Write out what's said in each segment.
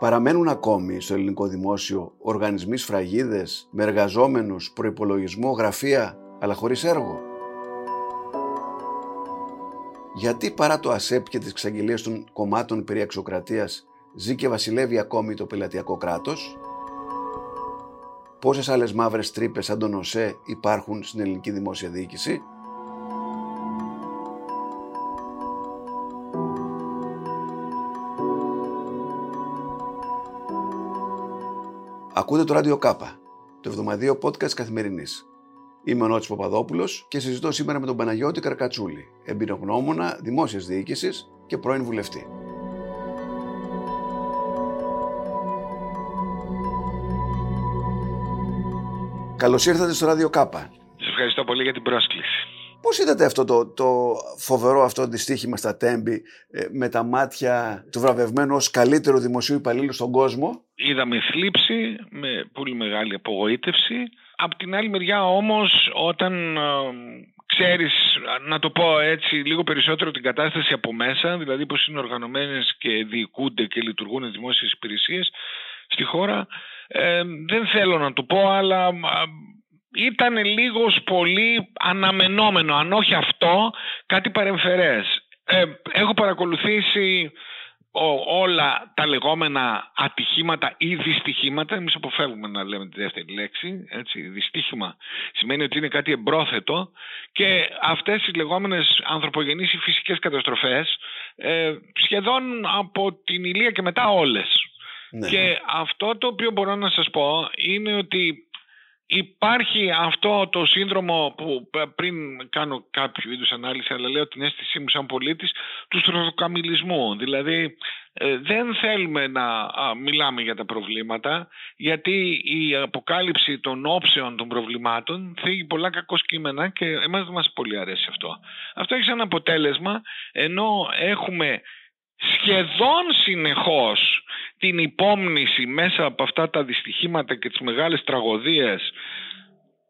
Παραμένουν ακόμη στο ελληνικό δημόσιο οργανισμοί σφραγίδες με εργαζόμενους, προϋπολογισμό, γραφεία, αλλά χωρίς έργο. Γιατί παρά το ΑΣΕΠ και τις εξαγγελίες των κομμάτων περί εξοκρατίας ζει και βασιλεύει ακόμη το πελατειακό κράτος; Πόσες άλλες μαύρες τρύπες σαν τον ΟΣΕ υπάρχουν στην ελληνική δημόσια διοίκηση; Ακούτε το Ράδιο Κάπα, το εβδομαδίο podcast καθημερινής. Είμαι ο Νότης Παπαδόπουλος και συζητώ σήμερα με τον Παναγιώτη Καρκατσούλη, εμπειρογνώμονα δημόσιας διοίκησης και πρώην βουλευτή. Καλώς ήρθατε στο Ράδιο Κάπα. Σας ευχαριστώ πολύ για την πρόσκληση. Πώς είδατε αυτό το, το φοβερό αυτό δυστύχημα στα Τέμπη ε, με τα μάτια του βραβευμένου ως καλύτερο δημοσίου υπαλλήλου στον κόσμο; Είδαμε θλίψη με πολύ μεγάλη απογοήτευση. Απ' την άλλη μεριά όμως όταν ε, ξέρεις, να το πω έτσι, λίγο περισσότερο την κατάσταση από μέσα, δηλαδή πώς είναι οργανωμένες και διοικούνται και λειτουργούν οι δημόσιες υπηρεσίες στη χώρα, ε, δεν θέλω να το πω, αλλά ήταν λίγος πολύ αναμενόμενο, αν όχι αυτό, κάτι παρεμφερές. Ε, έχω παρακολουθήσει όλα τα λεγόμενα ατυχήματα ή δυστυχήματα, εμείς αποφεύγουμε να λέμε τη δεύτερη λέξη, έτσι, δυστύχημα σημαίνει ότι είναι κάτι εμπρόθετο και αυτές οι λεγόμενες ανθρωπογενείς ή φυσικές καταστροφές ε, σχεδόν από την ηλία και μετά όλες. Ναι. Και αυτό το οποίο μπορώ να σας πω είναι ότι Υπάρχει αυτό το σύνδρομο που πριν κάνω κάποιο είδους ανάλυση αλλά λέω την αίσθησή μου σαν πολίτης του στροφοκαμιλισμού. Δηλαδή ε, δεν θέλουμε να μιλάμε για τα προβλήματα γιατί η αποκάλυψη των όψεων των προβλημάτων θίγει πολλά κακό κείμενα και εμάς δεν μας πολύ αρέσει αυτό. Αυτό έχει σαν αποτέλεσμα ενώ έχουμε σχεδόν συνεχώς την υπόμνηση μέσα από αυτά τα δυστυχήματα και τις μεγάλες τραγωδίες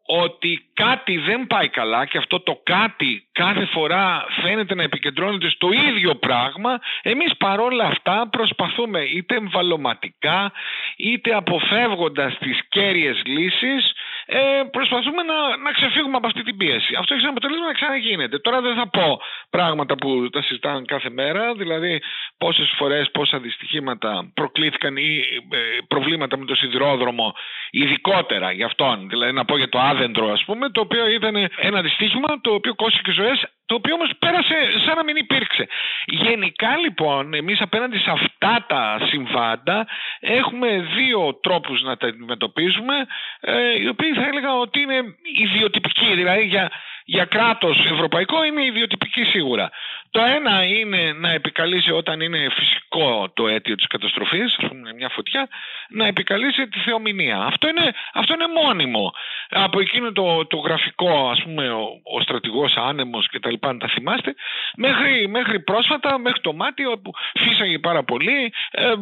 ότι κάτι δεν πάει καλά και αυτό το κάτι κάθε φορά φαίνεται να επικεντρώνεται στο ίδιο πράγμα εμείς παρόλα αυτά προσπαθούμε είτε εμβαλωματικά είτε αποφεύγοντας τις κέρυες λύσεις ε, προσπαθούμε να, να ξεφύγουμε από αυτή την πίεση. Αυτό έχει ένα αποτέλεσμα να ξαναγίνεται. Τώρα δεν θα πω πράγματα που τα συζητάνε κάθε μέρα, δηλαδή πόσες φορές πόσα δυστυχήματα προκλήθηκαν ή ε, προβλήματα με το σιδηρόδρομο, ειδικότερα για αυτόν. Δηλαδή να πω για το άδεντρο, ας πούμε, το οποίο ήταν ένα δυστύχημα το οποίο κόστηκε ζωές το οποίο όμως πέρασε σαν να μην υπήρξε. Γενικά λοιπόν εμείς απέναντι σε αυτά τα συμβάντα έχουμε δύο τρόπους να τα αντιμετωπίζουμε ε, οι οποίοι θα έλεγα ότι είναι ιδιοτυπικοί δηλαδή για για κράτος ευρωπαϊκό είναι ιδιοτυπική σίγουρα. Το ένα είναι να επικαλείσει όταν είναι φυσικό το αίτιο της καταστροφής, ας πούμε μια φωτιά, να επικαλείσει τη θεομηνία. Αυτό είναι, αυτό είναι μόνιμο. Από εκείνο το, το γραφικό, ας πούμε, ο, ο στρατηγός άνεμος και τα λοιπά, αν τα θυμάστε, μέχρι, μέχρι πρόσφατα, μέχρι το μάτι, όπου φύσαγε πάρα πολύ, ε,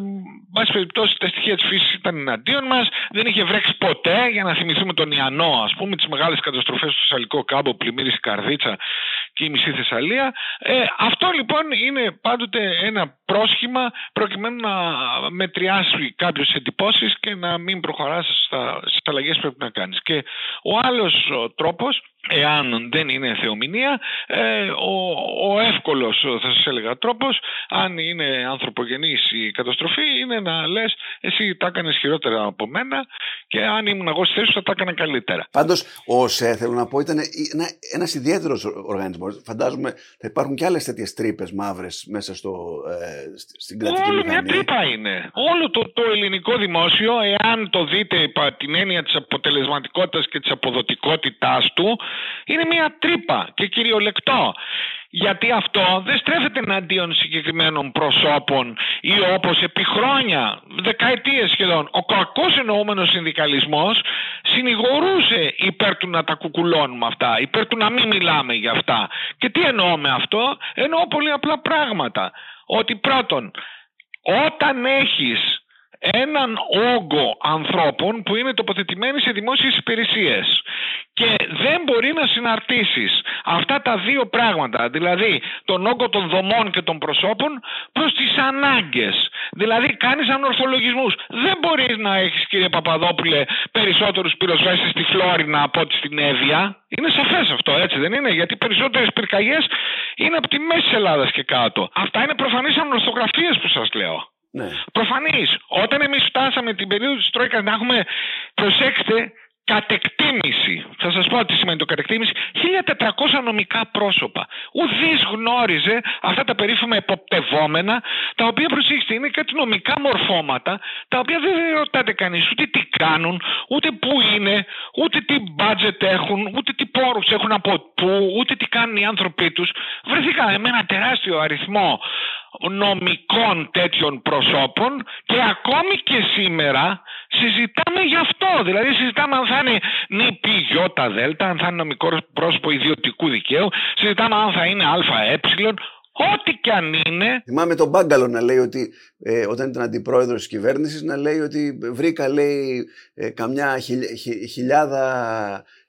βάση περιπτώσει τα στοιχεία της φύσης ήταν εναντίον μας, δεν είχε βρέξει ποτέ, για να θυμηθούμε τον Ιαννό, ας πούμε, τις μεγάλες καταστροφές στο Σαλικό Κάμπο, πλημμύρισε Καρδίτσα και η μισή Θεσσαλία. Ε, αυτό λοιπόν είναι πάντοτε ένα πρόσχημα προκειμένου να μετριάσει κάποιε εντυπώσεις και να μην προχωράσει στις αλλαγές που πρέπει να κάνεις. Και ο άλλος τρόπος εάν δεν είναι θεομηνία, ε, ο, ο εύκολος θα σας έλεγα τρόπος, αν είναι ανθρωπογενής η καταστροφή, είναι να λες εσύ τα έκανες χειρότερα από μένα και αν ήμουν εγώ στη θέση θα τα έκανα καλύτερα. Πάντως ο ΣΕ θέλω να πω ήταν ένα, ένας ιδιαίτερος οργανισμός. Φαντάζομαι θα υπάρχουν και άλλες τέτοιες τρύπες μαύρες μέσα στο, ε, στην κρατική Όλη μια τρύπα είναι. Όλο το, το ελληνικό δημόσιο, εάν το δείτε υπό την έννοια της αποτελεσματικότητας και της αποδοτικότητάς του, είναι μια τρύπα και κυριολεκτό. Γιατί αυτό δεν στρέφεται εναντίον συγκεκριμένων προσώπων ή όπως επί χρόνια, δεκαετίες σχεδόν, ο κακός εννοούμενος συνδικαλισμός συνηγορούσε υπέρ του να τα κουκουλώνουμε αυτά, υπέρ του να μην μιλάμε για αυτά. Και τι εννοώ με αυτό, εννοώ πολύ απλά πράγματα. Ότι πρώτον, όταν έχεις έναν όγκο ανθρώπων που είναι τοποθετημένοι σε δημόσιες υπηρεσίες και δεν μπορεί να συναρτήσεις αυτά τα δύο πράγματα, δηλαδή τον όγκο των δομών και των προσώπων προς τις ανάγκες. Δηλαδή κάνεις ανορθολογισμούς. Δεν μπορείς να έχεις κύριε Παπαδόπουλε περισσότερους πυροσβέστες στη Φλόρινα από ό,τι στην Εύβοια. Είναι σαφές αυτό έτσι δεν είναι; Γιατί περισσότερες πυρκαγιές είναι από τη μέση Ελλάδας και κάτω. Αυτά είναι προφανείς ανορθογραφίες που σας λέω. Ναι. Προφανής. Όταν εμείς φτάσαμε την περίοδο της Τρόικας να έχουμε, προσέξτε, κατεκτήμηση. Θα σας πω τι σημαίνει το κατεκτήμηση. 1400 νομικά πρόσωπα. Ουδής γνώριζε αυτά τα περίφημα εποπτευόμενα, τα οποία προσέξτε είναι κάτι νομικά μορφώματα, τα οποία δεν ρωτάτε κανείς ούτε τι κάνουν, ούτε πού είναι, ούτε τι budget έχουν, ούτε τι πόρους έχουν από πού, ούτε τι κάνουν οι άνθρωποι τους. Βρεθήκαμε με ένα τεράστιο αριθμό νομικών τέτοιων προσώπων και ακόμη και σήμερα συζητάμε γι' αυτό. Δηλαδή συζητάμε αν θα είναι νηπι γιώτα δέλτα, αν θα είναι νομικό πρόσωπο ιδιωτικού δικαίου, συζητάμε αν θα είναι αε, Ό,τι και αν είναι. Θυμάμαι τον Μπάγκαλο να λέει ότι ε, όταν ήταν αντιπρόεδρος της κυβέρνησης να λέει ότι βρήκα λέει, ε, καμιά χιλιάδα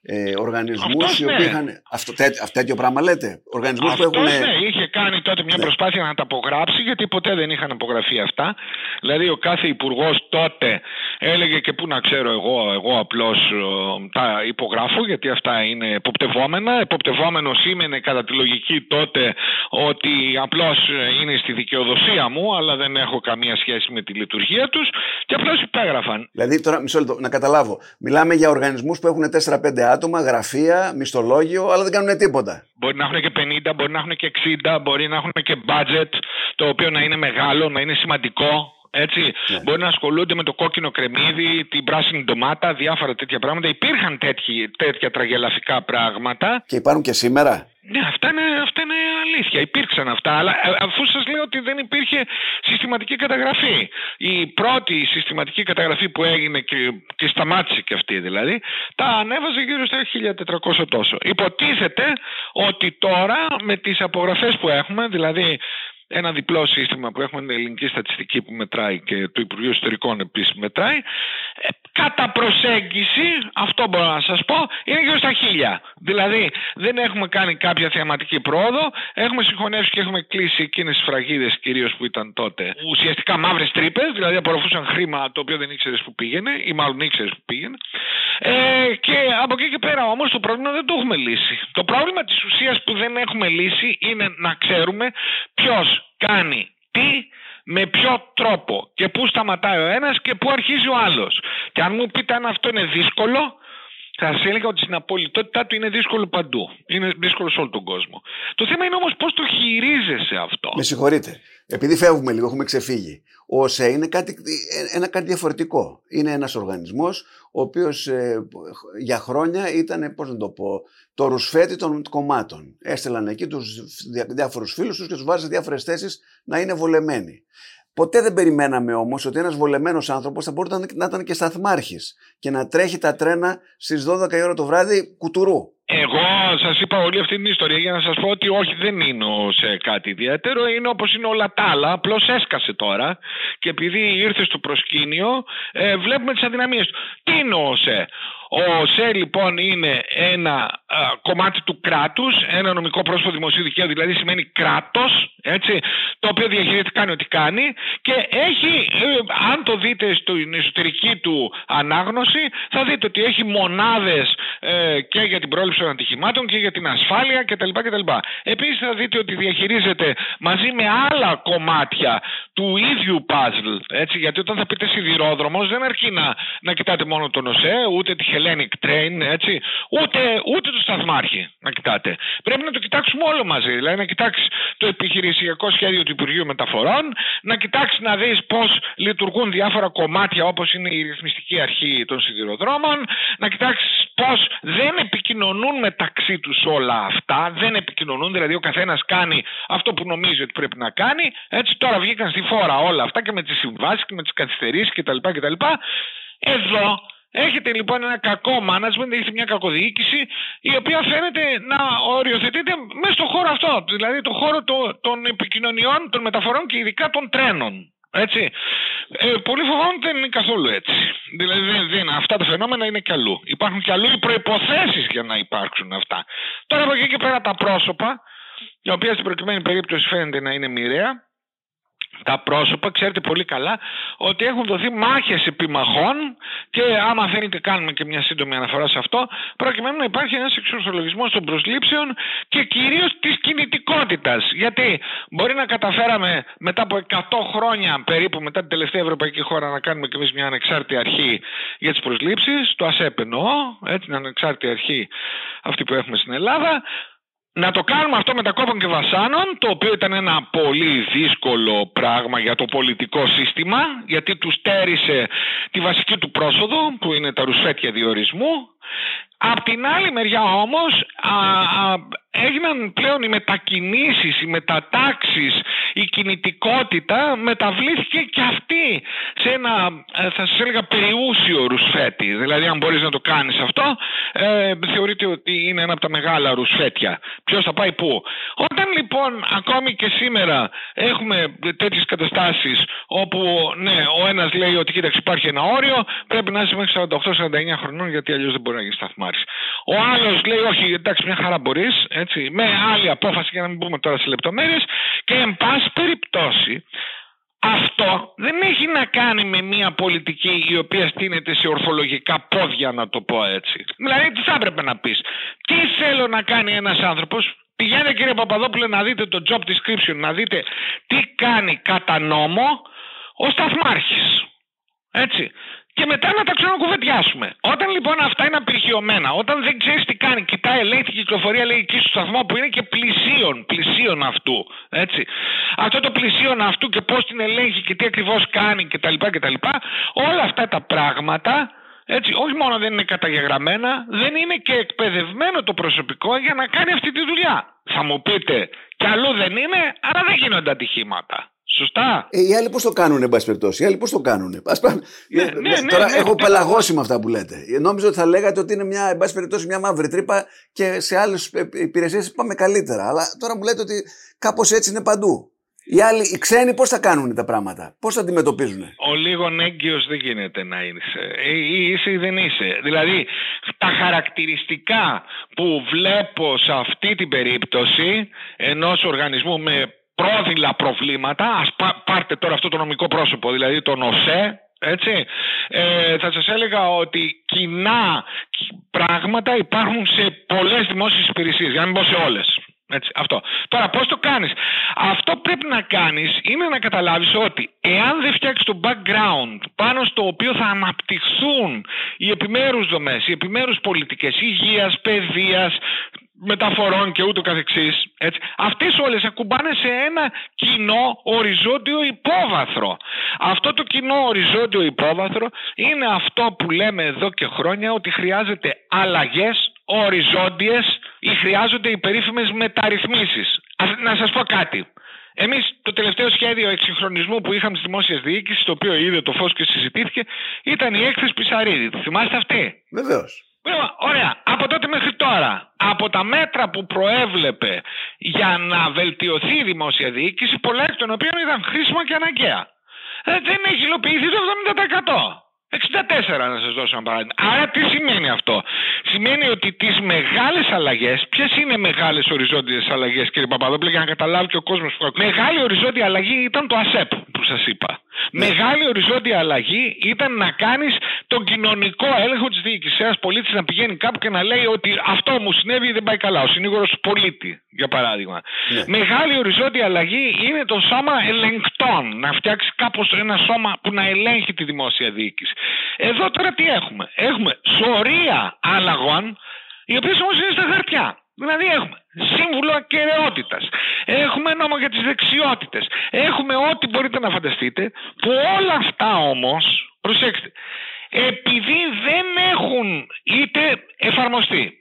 ε, οργανισμούς οι οποίοι ναι. είχαν. Αυτό, τέ, αυτό τέτοιο πράγμα λέτε. Οργανισμούς που έχουν. Ναι, είχε κάνει τότε μια ναι. προσπάθεια να τα απογράψει, γιατί ποτέ δεν είχαν απογραφεί αυτά. Δηλαδή, ο κάθε υπουργός τότε έλεγε και πού να ξέρω εγώ, εγώ απλώς ε, τα υπογράφω, γιατί αυτά είναι εποπτευόμενα. Εποπτευόμενος σήμαινε κατά τη λογική τότε ότι απλώς είναι στη δικαιοδοσία μου, αλλά δεν έχω καμία σχέση με τη λειτουργία τους και απλώς υπέγραφαν. Δηλαδή, τώρα μισό λεπτό, να καταλάβω. Μιλάμε για οργανισμούς που έχουν 4-5 άτομα, γραφεία, μισθολόγιο, αλλά δεν κάνουν τίποτα. Μπορεί να έχουν και 50, μπορεί να έχουν και 60, μπορεί να έχουν και budget το οποίο να είναι μεγάλο, να είναι σημαντικό. Έτσι. Ναι. Μπορεί να ασχολούνται με το κόκκινο κρεμμύδι, την πράσινη ντομάτα, διάφορα τέτοια πράγματα. Υπήρχαν τέτοιοι, τέτοια τραγελαφικά πράγματα. Και υπάρχουν και σήμερα; Ναι, αυτά είναι, αυτά είναι αλήθεια. Υπήρξαν αυτά. Αλλά ε, αφού σας λέω ότι δεν υπήρχε συστηματική καταγραφή. Η πρώτη συστηματική καταγραφή που έγινε και, και σταμάτησε και αυτή δηλαδή, τα ανέβαζε γύρω στα 1400 τόσο. Υποτίθεται ότι τώρα με τις απογραφές που έχουμε, δηλαδή ένα διπλό σύστημα που έχουμε την ελληνική στατιστική που μετράει και το Υπουργείο Ιστορικών επίσης μετράει ε, κατά προσέγγιση, αυτό μπορώ να σας πω, είναι γύρω στα χίλια. Δηλαδή δεν έχουμε κάνει κάποια θεαματική πρόοδο, έχουμε συγχωνεύσει και έχουμε κλείσει εκείνες τις φραγίδες κυρίως που ήταν τότε ουσιαστικά μαύρες τρύπες, δηλαδή απορροφούσαν χρήμα το οποίο δεν ήξερες που πήγαινε ή μάλλον ήξερες που πήγαινε. Ε, και από εκεί και πέρα όμως το πρόβλημα δεν το έχουμε λύσει. Το πρόβλημα της ουσίας που δεν έχουμε λύσει είναι να ξέρουμε ποιος κάνει τι, με ποιο τρόπο και πού σταματάει ο ένας και πού αρχίζει ο άλλος. Και αν μου πείτε αν αυτό είναι δύσκολο, θα σας έλεγα ότι στην απολυτότητά του είναι δύσκολο παντού. Είναι δύσκολο σε όλο τον κόσμο. Το θέμα είναι όμως πώς το χειρίζεσαι αυτό. Με συγχωρείτε. Επειδή φεύγουμε λίγο, έχουμε ξεφύγει. Ο ΟΣΕ είναι κάτι, ένα κάτι διαφορετικό. Είναι ένας οργανισμός ο οποίος ε, για χρόνια ήταν, πώς να το πω, το ρουσφέτη των κομμάτων. Έστελαν εκεί τους διάφορους φίλους τους και τους βάζανε διάφορες θέσεις να είναι βολεμένοι. Ποτέ δεν περιμέναμε όμως ότι ένας βολεμένος άνθρωπος θα μπορούσε να ήταν και σταθμάρχης και να τρέχει τα τρένα στις 12 η ώρα το βράδυ κουτουρού. Εγώ σας είπα όλη αυτή την ιστορία για να σας πω ότι όχι δεν είναι σε κάτι ιδιαίτερο, είναι όπως είναι όλα τα άλλα, απλώς έσκασε τώρα και επειδή ήρθε στο προσκήνιο ε, βλέπουμε τις αδυναμίες του. Τι είναι ο ΟΣΕ; Ο ΟΣΕ λοιπόν είναι ένα κομμάτι του κράτους, ένα νομικό πρόσωπο δημοσίου δικαίου, δηλαδή σημαίνει κράτος, έτσι, το οποίο διαχειρίζεται κάνει ό,τι κάνει και έχει, ε, αν το δείτε στην εσωτερική του ανάγνωση, θα δείτε ότι έχει μονάδες ε, και για την πρόληψη των ατυχημάτων και για την ασφάλεια κτλ. κτλ. Επίσης θα δείτε ότι διαχειρίζεται μαζί με άλλα κομμάτια του ίδιου puzzle, έτσι, γιατί όταν θα πείτε σιδηρόδρομος δεν αρκεί να, να κοιτάτε μόνο τον ΟΣΕ, ούτε τη Hellenic Train, έτσι, ούτε, ούτε το σταθμάρχη να κοιτάτε. Πρέπει να το κοιτάξουμε όλο μαζί. Δηλαδή να κοιτάξεις το επιχειρησιακό σχέδιο του Υπουργείου Μεταφορών, να κοιτάξεις να δεις πώς λειτουργούν διάφορα κομμάτια όπως είναι η ρυθμιστική αρχή των σιδηροδρόμων, να κοιτάξεις πώς δεν επικοινωνούν μεταξύ τους όλα αυτά, δεν επικοινωνούν, δηλαδή ο καθένας κάνει αυτό που νομίζει ότι πρέπει να κάνει. Έτσι τώρα βγήκαν στη φόρα όλα αυτά και με τις συμβάσεις και με τις καθυστερήσεις κτλ. Εδώ Έχετε λοιπόν ένα κακό management, έχετε μια κακοδιοίκηση η οποία φαίνεται να οριοθετείται μέσα στον χώρο αυτό, δηλαδή το χώρο των επικοινωνιών, των μεταφορών και ειδικά των τρένων. Έτσι. Ε, πολύ φοβάμαι ότι δεν είναι καθόλου έτσι. Δηλαδή δεν, δεν, αυτά τα φαινόμενα είναι κι αλλού. Υπάρχουν κι αλλού οι προποθέσει για να υπάρξουν αυτά. Τώρα από εκεί και πέρα τα πρόσωπα, η οποία στην προκειμένη περίπτωση φαίνεται να είναι μοιραία, τα πρόσωπα, ξέρετε πολύ καλά ότι έχουν δοθεί μάχες επιμαχών και άμα θέλετε κάνουμε και μια σύντομη αναφορά σε αυτό προκειμένου να υπάρχει ένας εξορθολογισμός των προσλήψεων και κυρίως της κινητικότητας. Γιατί μπορεί να καταφέραμε μετά από 100 χρόνια περίπου μετά την τελευταία ευρωπαϊκή χώρα να κάνουμε και εμείς μια ανεξάρτητη αρχή για τις προσλήψεις. Το ΑΣΕΠ εννοώ, έτσι μια ανεξάρτητη αρχή αυτή που έχουμε στην Ελλάδα να το κάνουμε αυτό με τα κόπων και βασάνων, το οποίο ήταν ένα πολύ δύσκολο πράγμα για το πολιτικό σύστημα, γιατί τους στέρισε τη βασική του πρόσοδο, που είναι τα ρουσφέτια διορισμού. Απ' την άλλη μεριά όμως έγιναν πλέον οι μετακινήσεις, οι μετατάξεις, η κινητικότητα μεταβλήθηκε και αυτή σε ένα ε, θα σας έλεγα περιούσιο ρουσφέτη. Δηλαδή αν μπορείς να το κάνεις αυτό ε, θεωρείται ότι είναι ένα από τα μεγάλα ρουσφέτια. Ποιος θα πάει πού. Όταν λοιπόν ακόμη και σήμερα έχουμε τέτοιες καταστάσεις όπου ναι, ο ένας λέει ότι κοίταξε υπάρχει ένα όριο πρέπει να είσαι μέχρι 48-49 χρονών γιατί αλλιώς δεν μπορείς να γίνει σταθμάρης. Ο άλλος λέει όχι εντάξει μια χαρά μπορείς έτσι, με άλλη απόφαση για να μην πούμε τώρα σε λεπτομέρειες και εν πάση περιπτώσει αυτό δεν έχει να κάνει με μια πολιτική η οποία στείνεται σε ορθολογικά πόδια να το πω έτσι. Δηλαδή τι θα έπρεπε να πεις; Τι θέλω να κάνει ένας άνθρωπος; Πηγαίνετε κύριε Παπαδόπουλε να δείτε το job description, να δείτε τι κάνει κατά νόμο ο σταθμάρχης. Έτσι και μετά να τα ξανακουβεντιάσουμε. Όταν λοιπόν αυτά είναι απειρχιωμένα, όταν δεν ξέρεις τι κάνει, κοιτάει, ελέγχει την κυκλοφορία, λέει εκεί στο σταθμό που είναι και πλησίον, πλησίον αυτού. Έτσι. Αυτό το πλησίον αυτού και πώς την ελέγχει και τι ακριβώς κάνει κτλ. κτλ. Όλα αυτά τα πράγματα έτσι, όχι μόνο δεν είναι καταγεγραμμένα, δεν είναι και εκπαιδευμένο το προσωπικό για να κάνει αυτή τη δουλειά. Θα μου πείτε, κι αλλού δεν είναι, άρα δεν γίνονται ατυχήματα. Σωστά. Ε, οι άλλοι πώς το κάνουν, εν πάση περιπτώσει; Οι άλλοι πώς το κάνουν. Ναι, ναι, ναι, Τώρα ναι, έχω ναι, πελαγώσει με αυτά που λέτε. Νόμιζα ότι θα λέγατε ότι είναι μια, εν πάση περιπτώσει, μια μαύρη τρύπα και σε άλλες υπηρεσίες πάμε καλύτερα. Αλλά τώρα μου λέτε ότι κάπως έτσι είναι παντού. Οι άλλοι, οι ξένοι πώς θα κάνουν τα πράγματα, πώς θα αντιμετωπίζουν. Ο λίγο έγκυος δεν γίνεται να είσαι. Ή είσαι ή δεν είσαι. Δηλαδή, τα χαρακτηριστικά που βλέπω σε αυτή την περίπτωση ενός οργανισμού με πρόδειλα προβλήματα, ας πάρτε τώρα αυτό το νομικό πρόσωπο, δηλαδή τον ΟΣΕ, έτσι, ε, θα σας έλεγα ότι κοινά πράγματα υπάρχουν σε πολλές δημόσιες υπηρεσίες, για να μην πω σε όλες. Έτσι, αυτό. Τώρα πώς το κάνεις; Αυτό πρέπει να κάνεις είναι να καταλάβεις ότι εάν δεν φτιάξεις το background πάνω στο οποίο θα αναπτυχθούν οι επιμέρους δομές, οι επιμέρους πολιτικές υγείας, παιδείας, μεταφορών και ούτω καθεξής, έτσι, αυτές όλες ακουμπάνε σε ένα κοινό οριζόντιο υπόβαθρο. Αυτό το κοινό οριζόντιο υπόβαθρο είναι αυτό που λέμε εδώ και χρόνια ότι χρειάζεται αλλαγές οριζόντιες ή χρειάζονται οι περίφημες μεταρρυθμίσεις. Να σας πω κάτι. Εμείς το τελευταίο σχέδιο εξυγχρονισμού που είχαμε στη δημόσια διοίκηση, το οποίο είδε το φως και συζητήθηκε, ήταν η έκθεση Πισαρίδη. Θυμάστε αυτή; Βεβαίως. Ωραία. Από τότε μέχρι τώρα, από τα μέτρα που προέβλεπε για να βελτιωθεί η δημόσια διοίκηση, πολλά εκ των οποίων ήταν χρήσιμα και αναγκαία. Ε, δεν έχει υλοποιηθεί το 70%. 64 να σας δώσω ένα παράδειγμα. Άρα τι σημαίνει αυτό; Σημαίνει ότι τις μεγάλες αλλαγές, ποιες είναι μεγάλες οριζόντιες αλλαγές κύριε Παπαδόπουλε για να καταλάβει και ο κόσμος που Μεγάλη οριζόντια αλλαγή ήταν το ΑΣΕΠ που σας είπα. Ναι. Μεγάλη οριζόντια αλλαγή ήταν να κάνεις τον κοινωνικό έλεγχο της διοίκησης. Ένας πολίτης να πηγαίνει κάπου και να λέει ότι αυτό μου συνέβη δεν πάει καλά. Ο συνήγορος του πολίτη, για παράδειγμα. Ναι. Μεγάλη οριζόντια αλλαγή είναι το σώμα ελεγκτών. Να φτιάξει κάπως ένα σώμα που να ελέγχει τη δημόσια διοίκηση. Εδώ τώρα τι έχουμε; Έχουμε σωρία αλλαγών, οι οποίες όμως είναι στα χαρτιά. Δηλαδή έχουμε σύμβουλο ακαιρεότητας. Έχουμε νόμο για τις δεξιότητες. Έχουμε ό,τι μπορείτε να φανταστείτε που όλα αυτά όμως, προσέξτε, επειδή δεν έχουν είτε εφαρμοστεί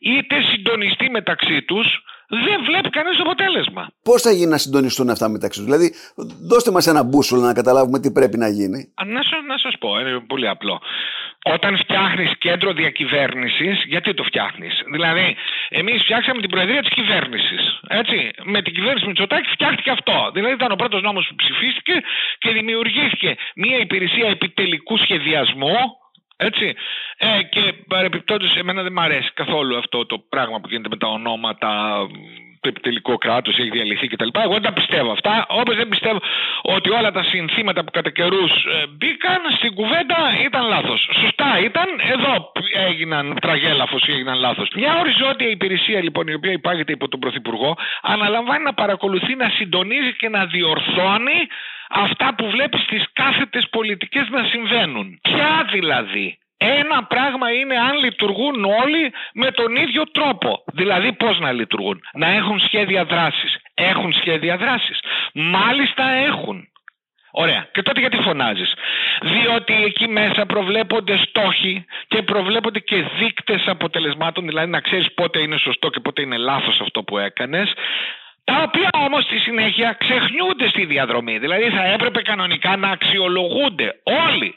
είτε συντονιστεί μεταξύ τους δεν βλέπει κανείς το αποτέλεσμα. Πώς θα γίνει να συντονιστούν αυτά μεταξύ τους, Δηλαδή, δώστε μας ένα μπούσουλο να καταλάβουμε τι πρέπει να γίνει. Να, να σας πω, είναι πολύ απλό. Όταν φτιάχνεις κέντρο διακυβέρνησης, γιατί το φτιάχνεις; Δηλαδή, εμείς φτιάξαμε την προεδρία της κυβέρνησης. Έτσι. Με την κυβέρνηση Μητσοτάκη φτιάχτηκε αυτό. Δηλαδή, ήταν ο πρώτος νόμος που ψηφίστηκε και δημιουργήθηκε μια υπηρεσία επιτελικού σχεδιασμού έτσι. Ε, και παρεπιπτόντω, εμένα δεν μου αρέσει καθόλου αυτό το πράγμα που γίνεται με τα ονόματα, το επιτελικό κράτος έχει διαλυθεί κτλ. Εγώ δεν τα πιστεύω αυτά. Όπως δεν πιστεύω ότι όλα τα συνθήματα που κατά καιρούς ε, μπήκαν στην κουβέντα ήταν λάθος. Σωστά ήταν, εδώ έγιναν τραγέλαφο ή έγιναν λάθος. Μια οριζόντια υπηρεσία λοιπόν η οποία υπάγεται υπό τον Πρωθυπουργό αναλαμβάνει να παρακολουθεί, να συντονίζει και να διορθώνει αυτά που βλέπεις στις κάθετες πολιτικές να συμβαίνουν. Ποια δηλαδή; Ένα πράγμα είναι αν λειτουργούν όλοι με τον ίδιο τρόπο. Δηλαδή πώς να λειτουργούν; Να έχουν σχέδια δράσης. Έχουν σχέδια δράσης. Μάλιστα έχουν. Ωραία. Και τότε γιατί φωνάζεις; Διότι εκεί μέσα προβλέπονται στόχοι και προβλέπονται και δείκτες αποτελεσμάτων, δηλαδή να ξέρεις πότε είναι σωστό και πότε είναι λάθος αυτό που έκανες τα οποία όμως στη συνέχεια ξεχνιούνται στη διαδρομή. Δηλαδή θα έπρεπε κανονικά να αξιολογούνται όλοι.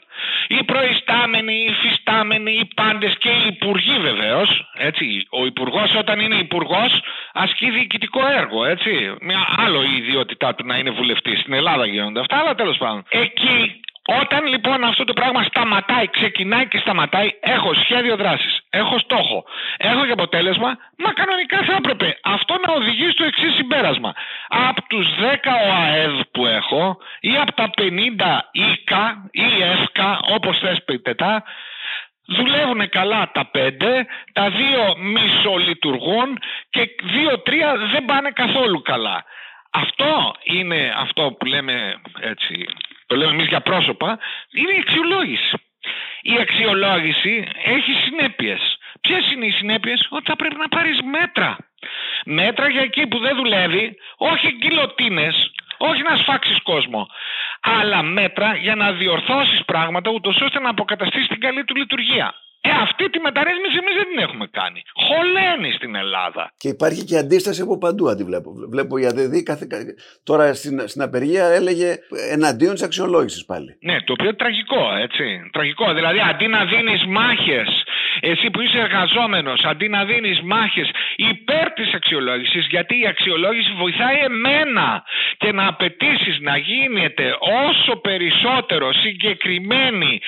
Οι προϊστάμενοι, οι φυστάμενοι, οι πάντες και οι υπουργοί βεβαίως. Έτσι. Ο υπουργός όταν είναι υπουργός ασκεί διοικητικό έργο. Έτσι. Μια άλλο η ιδιότητά του να είναι βουλευτής. Στην Ελλάδα γίνονται αυτά, αλλά τέλος πάντων. Εκεί όταν λοιπόν αυτό το πράγμα σταματάει, ξεκινάει και σταματάει, έχω σχέδιο δράσης, έχω στόχο, έχω και αποτέλεσμα, μα κανονικά θα έπρεπε αυτό να οδηγεί στο εξής συμπέρασμα. Από τους 10 ΟΑΕΔ που έχω ή από τα 50 ΙΚΑ ή ΕΦΚΑ, όπως θες πείτε τα, δουλεύουν καλά τα 5, τα δύο μισολειτουργούν και δύο-τρία δεν πάνε καθόλου καλά. Αυτό είναι αυτό που λέμε έτσι το λέμε εμείς για πρόσωπα, είναι η αξιολόγηση. Η αξιολόγηση έχει συνέπειες. Ποιες είναι οι συνέπειες, ότι θα πρέπει να πάρεις μέτρα. Μέτρα για εκεί που δεν δουλεύει, όχι γκυλοτίνε, όχι να σφάξεις κόσμο, αλλά μέτρα για να διορθώσεις πράγματα ούτως ώστε να αποκαταστήσεις την καλή του λειτουργία. Ε, αυτή τη μεταρρύθμιση εμείς δεν την έχουμε κάνει. Χωλαίνει στην Ελλάδα. Και υπάρχει και αντίσταση από παντού, αντιβλέπω. Βλέπω η ΑΔΔ κάθε... τώρα στην, στην απεργία έλεγε εναντίον της αξιολόγησης πάλι. Ναι, το οποίο είναι τραγικό, έτσι. Τραγικό. Δηλαδή, αντί να δίνεις μάχες, εσύ που είσαι εργαζόμενος, αντί να δίνεις μάχες υπέρ της αξιολόγησης, γιατί η αξιολόγηση βοηθάει εμένα και να απαιτήσεις να γίνεται όσο περισσότερο συγκεκριμένη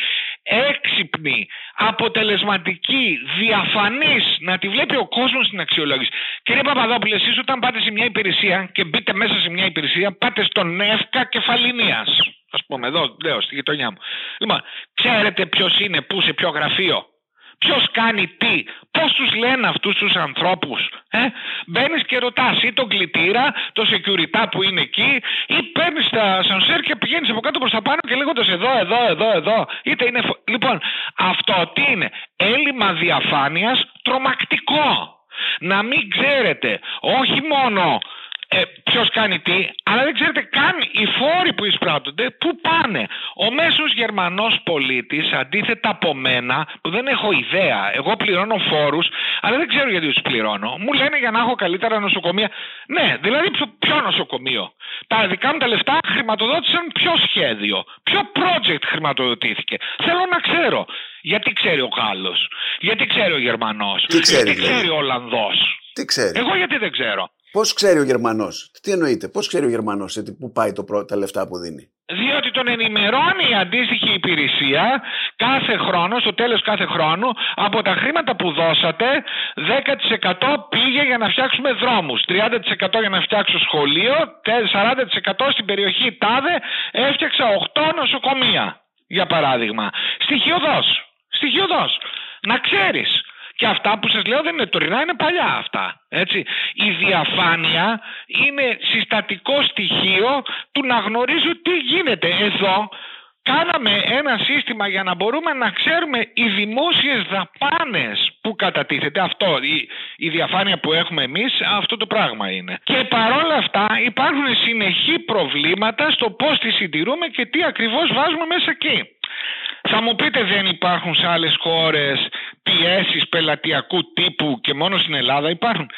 έξυπνη, αποτελεσματική, διαφανής, να τη βλέπει ο κόσμος στην αξιολόγηση. Κύριε Παπαδόπουλε, εσείς όταν πάτε σε μια υπηρεσία και μπείτε μέσα σε μια υπηρεσία, πάτε στον ΕΦΚΑ κεφαλινίας. Ας πούμε εδώ, λέω, στη γειτονιά μου. Λοιπόν, ξέρετε ποιος είναι, πού, σε ποιο γραφείο; Ποιος κάνει τι, πώς τους λένε αυτούς τους ανθρώπους. Ε; Μπαίνεις και ρωτάς ή τον κλητήρα, το security που είναι εκεί, ή παίρνεις τα σανσέρ και πηγαίνεις από κάτω προς τα πάνω και λέγοντας εδώ, εδώ, εδώ, εδώ. Είτε είναι. Λοιπόν, αυτό τι είναι. Έλλειμμα διαφάνειας τρομακτικό. Να μην ξέρετε όχι μόνο ε, ποιος κάνει τι, αλλά δεν ξέρετε καν οι φόροι που εισπράττονται πού πάνε. Ο μέσος Γερμανός πολίτης, αντίθετα από μένα, που δεν έχω ιδέα, εγώ πληρώνω φόρους, αλλά δεν ξέρω γιατί τους πληρώνω. Μου λένε για να έχω καλύτερα νοσοκομεία. Ναι, δηλαδή ποιο νοσοκομείο. Τα δικά μου τα λεφτά χρηματοδότησαν ποιο σχέδιο, ποιο project χρηματοδοτήθηκε. Θέλω να ξέρω. Γιατί ξέρει ο Γάλλος, γιατί ξέρει ο Γερμανός, γιατί ξέρει δηλαδή; ο Ολλανδός. Τι ξέρει; Εγώ γιατί δεν ξέρω; Πώς ξέρει ο Γερμανός, τι εννοείται, πώς ξέρει ο Γερμανός πού πάει το, τα λεφτά που δίνει; Διότι τον ενημερώνει η αντίστοιχη υπηρεσία κάθε χρόνο, στο τέλος κάθε χρόνου, από τα χρήματα που δώσατε, 10% πήγε για να φτιάξουμε δρόμους, 30% για να φτιάξω σχολείο, 40% στην περιοχή ΤΑΔΕ έφτιαξα 8 νοσοκομεία, για παράδειγμα. Στοιχειοδός, στοιχειοδός. Να ξέρεις. Και αυτά που σας λέω δεν είναι τωρινά, είναι παλιά αυτά. Έτσι. Η διαφάνεια είναι συστατικό στοιχείο του να γνωρίζω τι γίνεται εδώ. Κάναμε ένα σύστημα για να μπορούμε να ξέρουμε οι δημόσιες δαπάνες που κατατίθεται. Αυτό, η, η διαφάνεια που έχουμε εμείς, αυτό το πράγμα είναι. Και παρόλα αυτά υπάρχουν συνεχή προβλήματα στο πώς τη συντηρούμε και τι ακριβώς βάζουμε μέσα εκεί. Θα μου πείτε δεν υπάρχουν σε άλλες χώρες πιέσεις πελατειακού τύπου και μόνο στην Ελλάδα υπάρχουν.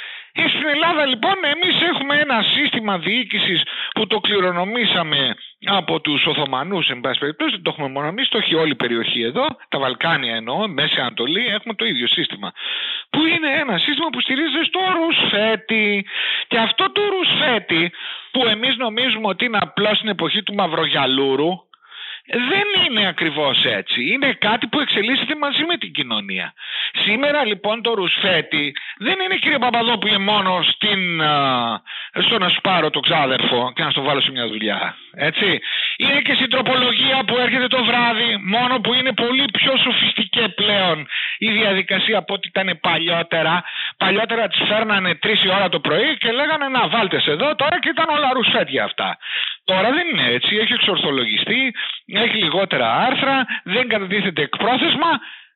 Στην Ελλάδα λοιπόν εμείς έχουμε ένα σύστημα διοίκησης που το κληρονομήσαμε από τους Οθωμανούς εν πάση περιπτώσει, δεν το έχουμε μόνο εμείς, το έχει όλη η περιοχή εδώ, τα Βαλκάνια εννοώ, Μέση Ανατολή, έχουμε το ίδιο σύστημα. Που είναι ένα σύστημα που στηρίζεται στο ρουσφέτη. Και αυτό το ρουσφέτη που εμείς νομίζουμε ότι είναι απλώς στην εποχή του Μαυρογιαλούρου, δεν είναι ακριβώς έτσι. Είναι κάτι που εξελίσσεται μαζί με την κοινωνία. Σήμερα λοιπόν το ρουσφέτη δεν είναι κύριε Παπαδόπουλε μόνο στην, στο να σου πάρω το ξάδερφο και να στο βάλω σε μια δουλειά. Έτσι. Είναι και στην τροπολογία που έρχεται το βράδυ μόνο που είναι πολύ πιο σοφιστική πλέον η διαδικασία από ό,τι ήταν παλιότερα. Παλιότερα τις φέρνανε τρεις η ώρα το πρωί και λέγανε να βάλτε σε εδώ τώρα και ήταν όλα ρουσφέτια αυτά. Τώρα δεν είναι έτσι, έχει εξορθολογιστεί, έχει λιγότερα άρθρα, δεν κατατίθεται εκπρόθεσμα.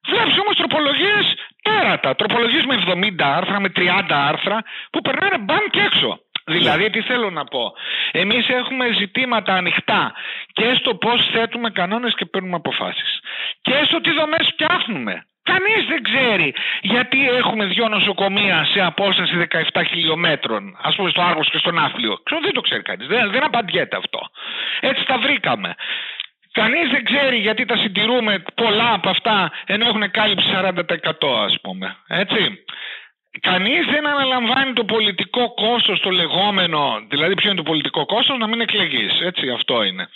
Βλέπει όμως τροπολογίες τέρατα. Τροπολογίες με 70 άρθρα, με 30 άρθρα που περνάνε μπαν και έξω. Δηλαδή, τι θέλω να πω; Εμείς έχουμε ζητήματα ανοιχτά και στο πώς θέτουμε κανόνες και παίρνουμε αποφάσεις. Και στο τι δομές φτιάχνουμε. Κανείς δεν ξέρει γιατί έχουμε δύο νοσοκομεία σε απόσταση 17 χιλιόμετρων, ας πούμε στο Άργος και στον Άφλιο. Ξέρω, δεν το ξέρει κανείς. Δεν, δεν απαντιέται αυτό. Έτσι τα βρήκαμε. Κανείς δεν ξέρει γιατί τα συντηρούμε πολλά από αυτά ενώ έχουν κάλυψη 40% ας πούμε. Έτσι. Κανείς δεν αναλαμβάνει το πολιτικό κόστος το λεγόμενο, δηλαδή ποιο είναι το πολιτικό κόστος, να μην εκλεγείς, έτσι αυτό είναι.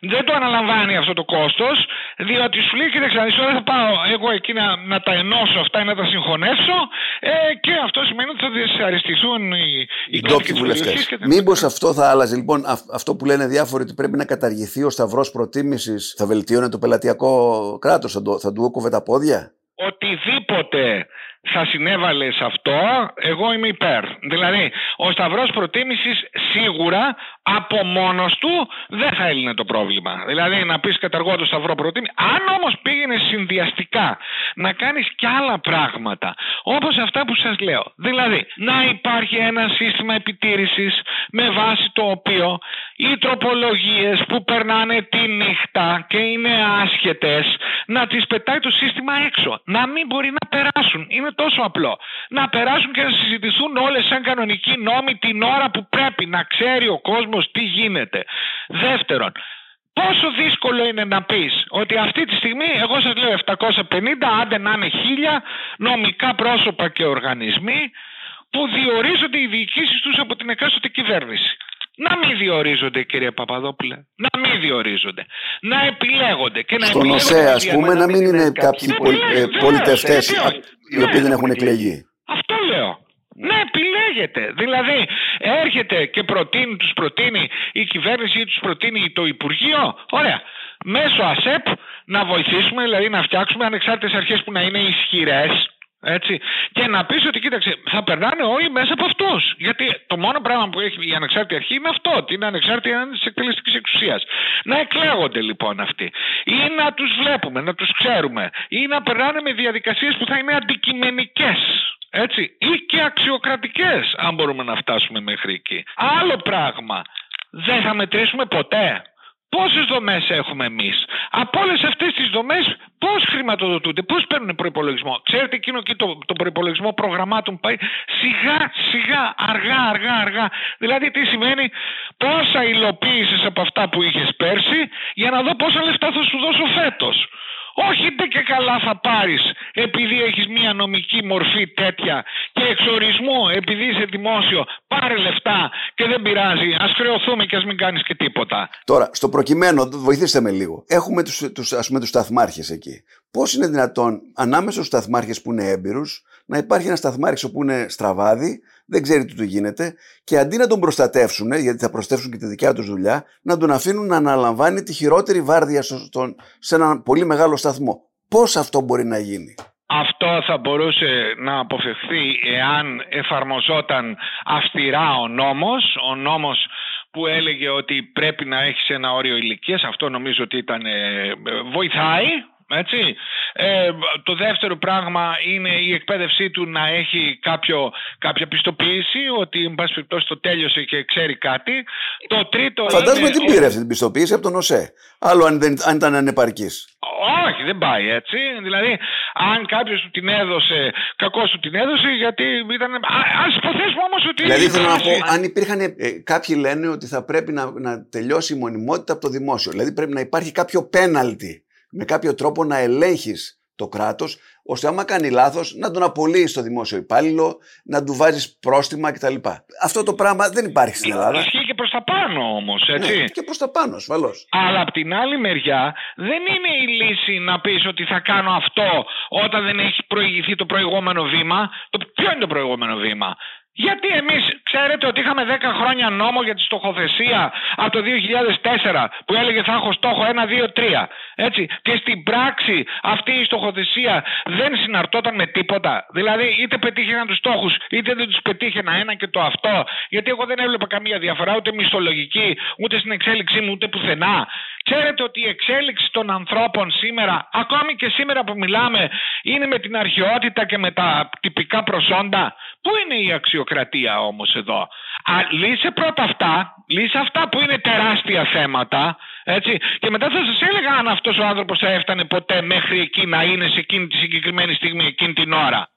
Δεν το αναλαμβάνει αυτό το κόστος, διότι σου λέει κοίταξε δεν θα πάω εγώ εκεί να, να τα ενώσω αυτά ή να τα συγχωνεύσω ε, και αυτό σημαίνει ότι θα δυσαρεστηθούν οι, οι ντόπιοι βουλευτές. Μήπως αυτό θα άλλαζε, λοιπόν αυτό που λένε διάφοροι ότι πρέπει να καταργηθεί ο σταυρός προτίμησης, θα βελτίωνε το πελατειακό κράτος, θα, θα του έκοβε τα πόδια; Οτιδήποτε θα συνέβαλε σε αυτό, εγώ είμαι υπέρ. Δηλαδή, ο Σταυρός Προτίμησης σίγουρα από μόνος του δεν θα έλυνε το πρόβλημα. Δηλαδή, να πεις καταργώ το Σταυρό Προτίμηση. Αν όμως πήγαινε συνδυαστικά να κάνεις κι άλλα πράγματα, όπως αυτά που σας λέω. Δηλαδή, να υπάρχει ένα σύστημα επιτήρησης με βάση το οποίο οι τροπολογίες που περνάνε τη νύχτα και είναι άσχετες, να τις πετάει το σύστημα έξω. Να μην μπορεί να περάσουν. Είναι τόσο απλό. Να περάσουν και να συζητηθούν όλες σαν κανονικοί νόμοι την ώρα που πρέπει να ξέρει ο κόσμος τι γίνεται. Δεύτερον, Πόσο δύσκολο είναι να πεις ότι αυτή τη στιγμή, εγώ σας λέω 750, άντε να είναι 1000 νομικά πρόσωπα και οργανισμοί που διορίζονται οι διοικήσεις τους από την εκάστοτε κυβέρνηση. Να μην διορίζονται κύριε Παπαδόπουλε. Να μην διορίζονται. Να επιλέγονται. Και να Στον ΟΣΕ ας πούμε να μην είναι κάποιοι ε, πολιτευτές οι οποίοι δεν έχουν εκλεγεί. Αυτό λέω. Ναι, επιλέγεται. Δηλαδή, έρχεται και προτείνει, τους προτείνει η κυβέρνηση ή τους προτείνει το Υπουργείο. Ωραία. Μέσω ΑΣΕΠ να βοηθήσουμε, δηλαδή να φτιάξουμε ανεξάρτητες αρχές που να είναι ισχυρές έτσι. Και να πεις ότι κοίταξε, θα περνάνε όλοι μέσα από αυτούς. Γιατί το μόνο πράγμα που έχει η ανεξάρτητη αρχή είναι αυτό, ότι είναι ανεξάρτητη της εκτελεστικής εξουσίας. Να εκλέγονται λοιπόν αυτοί. Ή να τους βλέπουμε, να τους ξέρουμε. Ή να περνάνε με διαδικασίες που θα είναι αντικειμενικές. Έτσι. Ή και αξιοκρατικές, αν μπορούμε να φτάσουμε μέχρι εκεί. Άλλο πράγμα. Δεν θα μετρήσουμε ποτέ Πόσες δομές έχουμε εμείς; Από όλες αυτές τις δομές, πώς χρηματοδοτούνται, πώς παίρνουν προπολογισμό. Ξέρετε, εκείνο και το, το προπολογισμό προγραμμάτων πάει σιγά σιγά, αργά, αργά, αργά. Δηλαδή, τι σημαίνει, πόσα υλοποίησες από αυτά που είχες πέρσι, για να δω πόσα λεφτά θα σου δώσω φέτος. Όχι δεν και καλά θα πάρεις. Επειδή έχεις μια νομική μορφή τέτοια και εξορισμού επειδή είσαι δημόσιο πάρε λεφτά και δεν πειράζει. Ας χρεωθούμε και ας μην κάνεις και τίποτα. Τώρα στο προκειμένο βοηθήστε με λίγο. Έχουμε τους, τους, ας πούμε τους σταθμάρχες εκεί. Πώς είναι δυνατόν ανάμεσα στους σταθμάρχες που είναι έμπειρους να υπάρχει ένα σταθμάρχης που είναι στραβάδι δεν ξέρει τι του γίνεται και αντί να τον προστατεύσουν, γιατί θα προστατεύσουν και τη δικιά τους δουλειά, να τον αφήνουν να αναλαμβάνει τη χειρότερη βάρδια στον, σε έναν πολύ μεγάλο σταθμό. Πώς αυτό μπορεί να γίνει; Αυτό θα μπορούσε να αποφευχθεί εάν εφαρμοζόταν αυστηρά ο νόμος, ο νόμος που έλεγε ότι πρέπει να έχεις ένα όριο ηλικίας, αυτό νομίζω ότι ήταν, ε, βοηθάει έτσι. Ε, το δεύτερο πράγμα είναι η εκπαίδευσή του να έχει κάποιο, κάποια πιστοποίηση ότι εν πάση περιπτώσει το τέλειωσε και ξέρει κάτι. Το τρίτο Φαντάζομαι είναι... την πήρε αυτή την πιστοποίηση από τον ΟΣΕ. Άλλο αν, δεν, αν ήταν ανεπαρκής. Όχι, δεν πάει έτσι. Δηλαδή, αν κάποιος του την έδωσε, κακός σου την έδωσε, γιατί ήταν. Α υποθέσουμε όμως ότι. Δηλαδή, θέλω να πω, αν υπήρχαν. Ε, κάποιοι λένε ότι θα πρέπει να, να τελειώσει η μονιμότητα από το δημόσιο. Δηλαδή, πρέπει να υπάρχει κάποιο πέναλτι με κάποιο τρόπο να ελέγχεις το κράτος, ώστε άμα κάνει λάθος να τον απολύεις στο δημόσιο υπάλληλο, να του βάζεις πρόστιμα κτλ. Αυτό το πράγμα δεν υπάρχει στην Ελλάδα. Ισχύει και προς τα πάνω όμως, έτσι. Ναι, και προς τα πάνω, ασφαλώς. Αλλά από την άλλη μεριά δεν είναι η λύση να πεις ότι θα κάνω αυτό όταν δεν έχει προηγηθεί το προηγούμενο βήμα. Το, ποιο είναι το προηγούμενο βήμα; Γιατί εμείς ξέρετε ότι είχαμε 10 χρόνια νόμο για τη στοχοθεσία από το 2004 που έλεγε θα έχω στόχο 1, 2, 3. Έτσι. Και στην πράξη αυτή η στοχοθεσία δεν συναρτόταν με τίποτα. Δηλαδή είτε πετύχαιναν τους στόχους είτε δεν τους πετύχαινα ένα και το αυτό. Γιατί εγώ δεν έβλεπα καμία διαφορά ούτε μισθολογική ούτε στην εξέλιξή μου ούτε πουθενά. Ξέρετε ότι η εξέλιξη των ανθρώπων σήμερα, ακόμη και σήμερα που μιλάμε, είναι με την αρχαιότητα και με τα τυπικά προσόντα. Πού είναι η αξιοκρατία όμως εδώ; Α, λύσε πρώτα αυτά, λύσε αυτά που είναι τεράστια θέματα, έτσι, και μετά θα σας έλεγα αν αυτός ο άνθρωπος θα έφτανε ποτέ μέχρι εκεί να είναι σε εκείνη τη συγκεκριμένη στιγμή, εκείνη την ώρα.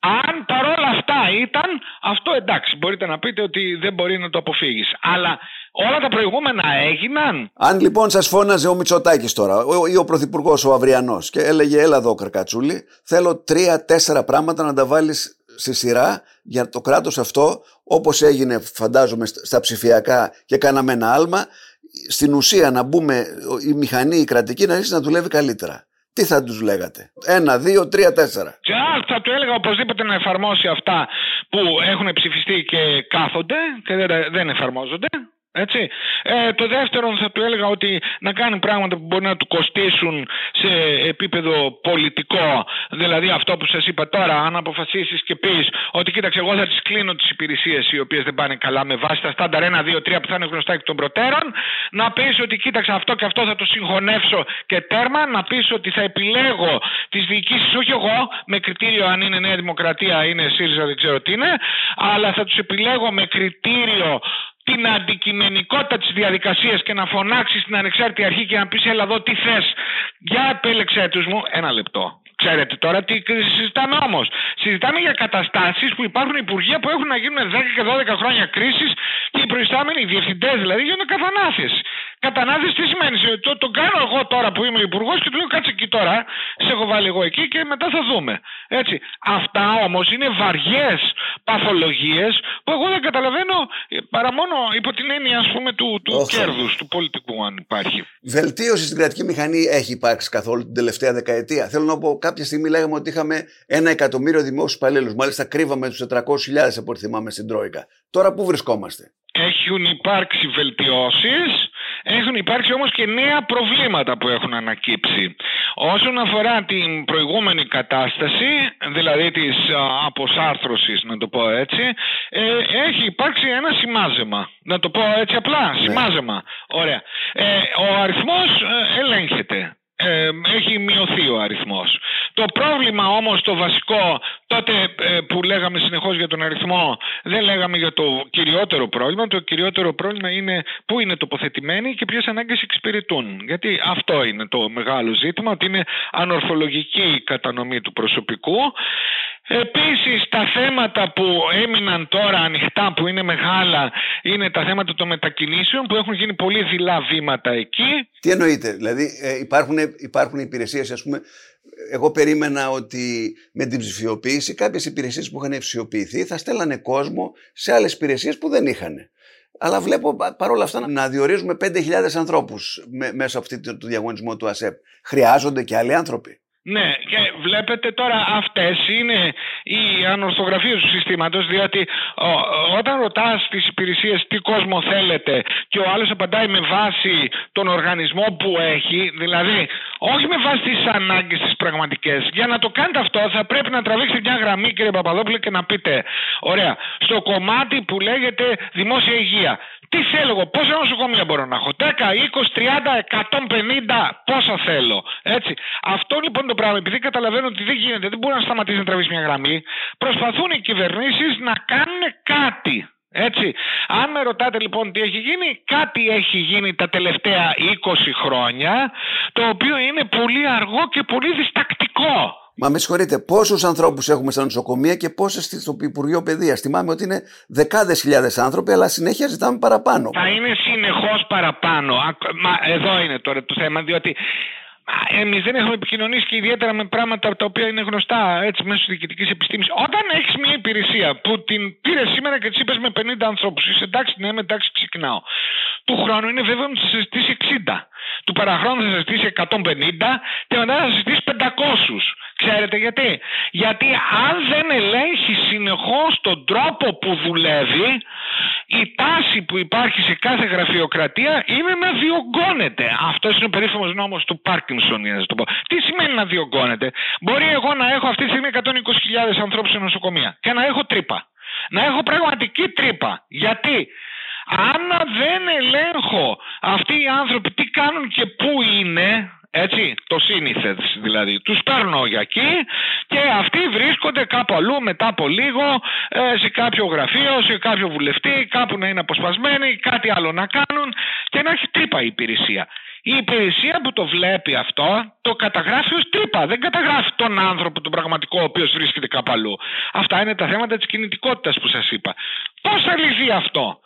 Αν παρόλα αυτά ήταν, αυτό εντάξει, μπορείτε να πείτε ότι δεν μπορεί να το αποφύγεις. Αλλά όλα τα προηγούμενα έγιναν. Αν λοιπόν σας φώναζε ο Μητσοτάκης τώρα ή ο Πρωθυπουργός ο Αυριανός και έλεγε έλα εδώ Καρκατσούλη, θέλω τρία-τέσσερα πράγματα να τα βάλεις στη σειρά για το κράτος αυτό όπως έγινε φαντάζομαι στα ψηφιακά και κάναμε ένα άλμα στην ουσία να μπούμε η μηχανή η κρατική να αρχίσει να δουλεύει καλύτερα. Τι θα τους λέγατε; Ένα, δύο, τρία, τέσσερα. θα του έλεγα οπωσδήποτε να εφαρμόσει αυτά που έχουν ψηφιστεί και κάθονται και δεν εφαρμόζονται. Έτσι. Ε, το δεύτερο θα του έλεγα ότι να κάνει πράγματα που μπορεί να του κοστίσουν σε επίπεδο πολιτικό. Δηλαδή αυτό που σας είπα τώρα, αν αποφασίσεις και πεις ότι κοίταξε εγώ θα τις κλείνω τις υπηρεσίες οι οποίες δεν πάνε καλά με βάση τα στάνταρ 1, 2, 3 που θα είναι γνωστά εκ των προτέρων. Να πεις ότι κοίταξε αυτό και αυτό θα το συγχωνεύσω και τέρμα. Να πεις ότι θα επιλέγω τις διοικήσεις όχι εγώ με κριτήριο αν είναι Νέα Δημοκρατία, είναι ΣΥΡΙΖΑ δεν ξέρω τι είναι. Αλλά θα τους επιλέγω με κριτήριο την αντικειμενικότητα της διαδικασίας και να φωνάξεις στην ανεξάρτητη αρχή και να πεις έλα εδώ τι θες για επέλεξέ τους μου ένα λεπτό Ξέρετε τώρα τι συζητάμε όμως. Συζητάμε για καταστάσεις που υπάρχουν υπουργεία που έχουν να γίνουν 10 και 12 χρόνια κρίσης και οι προϊστάμενοι, οι διευθυντές δηλαδή, γίνονται κατανάθεση. Κατανάθεση τι σημαίνει; Το, το κάνω εγώ τώρα που είμαι υπουργός και του λέω κάτσε εκεί τώρα, σε έχω βάλει εγώ εκεί και μετά θα δούμε. Έτσι. Αυτά όμως είναι βαριές παθολογίες που εγώ δεν καταλαβαίνω ε, παρά μόνο υπό την έννοια ας πούμε του, του κέρδους του πολιτικού αν υπάρχει. Βελτίωση στην κρατική μηχανή έχει υπάρξει καθόλου την τελευταία δεκαετία. Θέλω να πω κάποια στιγμή λέγαμε ότι είχαμε ένα εκατομμύριο δημόσιους υπαλλήλους. Μάλιστα κρύβαμε τους 400.000 από ό,τι θυμάμαι στην Τρόικα. Τώρα πού βρισκόμαστε; Έχουν υπάρξει βελτιώσεις, έχουν υπάρξει όμως και νέα προβλήματα που έχουν ανακύψει. Όσον αφορά την προηγούμενη κατάσταση, δηλαδή της αποσάρθρωσης να το πω έτσι, ε, έχει υπάρξει ένα σημάζεμα. Να το πω έτσι απλά, ναι. σημάζεμα. Ωραία. Ε, ο αριθμός ε, ελέγχεται ε, έχει μειωθεί ο αριθμός. Το πρόβλημα όμως το βασικό τότε ε, που λέγαμε συνεχώς για τον αριθμό δεν λέγαμε για το κυριότερο πρόβλημα. Το κυριότερο πρόβλημα είναι πού είναι τοποθετημένοι και ποιες ανάγκες εξυπηρετούν. Γιατί αυτό είναι το μεγάλο ζήτημα, ότι είναι ανορθολογική η κατανομή του προσωπικού Επίσης τα θέματα που έμειναν τώρα ανοιχτά που είναι μεγάλα είναι τα θέματα των μετακινήσεων που έχουν γίνει πολύ δειλά βήματα εκεί. Τι εννοείτε, δηλαδή ε, υπάρχουν, υπάρχουν υπηρεσίες ας πούμε εγώ περίμενα ότι με την ψηφιοποίηση κάποιες υπηρεσίες που είχαν ψηφιοποιηθεί θα στέλνανε κόσμο σε άλλες υπηρεσίες που δεν είχαν. Αλλά βλέπω παρόλα αυτά να διορίζουμε 5.000 ανθρώπους μέσα από αυτή το διαγωνισμό του ΑΣΕΠ. Χρειάζονται και άλλοι άνθρωποι. Ναι, και βλέπετε τώρα αυτές είναι οι ανορθογραφίες του συστήματος διότι όταν ρωτάς τις υπηρεσίες τι κόσμο θέλετε και ο άλλος απαντάει με βάση τον οργανισμό που έχει, δηλαδή όχι με βάση τις ανάγκες τις πραγματικές. Για να το κάνετε αυτό θα πρέπει να τραβήξετε μια γραμμή κύριε Παπαδόπουλε και να πείτε ωραία, στο κομμάτι που λέγεται δημόσια υγεία τι θέλω εγώ, πόσα νοσοκομεία μπορώ να έχω, 10, 20, 30, 150, πόσα θέλω. Έτσι. Αυτό λοιπόν το πράγμα, επειδή καταλαβαίνω ότι δεν γίνεται, δεν μπορεί να σταματήσει να τραβήσει μια γραμμή, προσπαθούν οι κυβερνήσεις να κάνουν κάτι. Έτσι. Αν με ρωτάτε λοιπόν τι έχει γίνει, κάτι έχει γίνει τα τελευταία 20 χρόνια, το οποίο είναι πολύ αργό και πολύ διστακτικό. Μα με συγχωρείτε, πόσους ανθρώπους έχουμε στα νοσοκομεία και πόσες στο Υπουργείο Παιδείας; Θυμάμαι ότι είναι δεκάδες χιλιάδες άνθρωποι, αλλά συνέχεια ζητάμε παραπάνω. Θα είναι συνεχώς παραπάνω. Μα εδώ είναι τώρα το θέμα, διότι Εμείς δεν έχουμε επικοινωνήσει και ιδιαίτερα με πράγματα τα οποία είναι γνωστά έτσι μέσω τη διοικητικής επιστήμης. Όταν έχεις μια υπηρεσία που την πήρες σήμερα και της είπες με 50 ανθρώπους, είσαι εντάξει, ναι, εντάξει, ξεκινάω. Του χρόνου είναι βέβαιο ότι θα συζητήσει 60. Του παραχρόνου θα συζητήσει 150 και μετά θα συζητήσει 500. Ξέρετε γιατί; Γιατί αν δεν ελέγχει συνεχώς τον τρόπο που δουλεύει, η τάση που υπάρχει σε κάθε γραφειοκρατία είναι να διωγγώνεται. Αυτό είναι ο περίφημος νόμος του Πάρκινσον, για να το πω. Τι σημαίνει να διωγγώνεται; Μπορεί εγώ να έχω αυτή τη στιγμή 120.000 ανθρώπους σε νοσοκομεία και να έχω τρύπα. Να έχω πραγματική τρύπα. Γιατί; Αν δεν ελέγχω αυτοί οι άνθρωποι τι κάνουν και πού είναι, έτσι, το σύνηθες δηλαδή. Τους παίρνω για εκεί και αυτοί βρίσκονται κάπου αλλού μετά από λίγο ε, σε κάποιο γραφείο, σε κάποιο βουλευτή, κάπου να είναι αποσπασμένοι, κάτι άλλο να κάνουν και να έχει τρύπα η υπηρεσία. Η υπηρεσία που το βλέπει αυτό το καταγράφει ως τρύπα. Δεν καταγράφει τον άνθρωπο, τον πραγματικό, ο οποίος βρίσκεται κάπου αλλού. Αυτά είναι τα θέματα της κινητικότητας που σας είπα. Πώς θα λυθεί αυτό;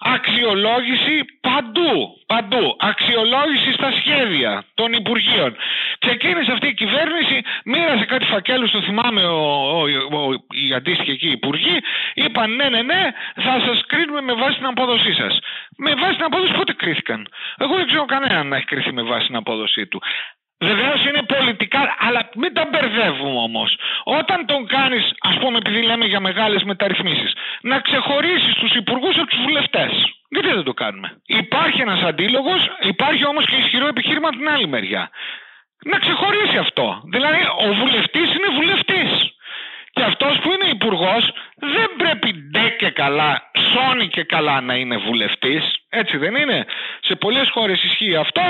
Αξιολόγηση παντού, παντού. Αξιολόγηση στα σχέδια των Υπουργείων. Ξεκίνησε αυτή η κυβέρνηση, μοίρασε κάτι φακέλους, το θυμάμαι ο, ο, ο, οι αντίστοιχοι εκεί υπουργοί, είπαν ναι, ναι, ναι, θα σας κρίνουμε με βάση την απόδοσή σας. Με βάση την απόδοση πότε κρίθηκαν; Εγώ δεν ξέρω κανέναν να έχει κριθεί με βάση την απόδοσή του. Βεβαίως είναι πολιτικά, αλλά μην τα μπερδεύουμε όμως. Όταν τον κάνεις, ας πούμε, επειδή λέμε για μεγάλες μεταρρυθμίσεις, να ξεχωρίσεις τους υπουργούς από τους βουλευτές. Γιατί δεν το κάνουμε. Υπάρχει ένας αντίλογος, υπάρχει όμως και ισχυρό επιχείρημα από την άλλη μεριά. Να ξεχωρίσει αυτό. Δηλαδή, ο βουλευτής είναι βουλευτής. Και αυτός που είναι υπουργός δεν πρέπει ντε και καλά, σώνει και καλά να είναι βουλευτής. Έτσι δεν είναι. Σε πολλές χώρες ισχύει αυτό.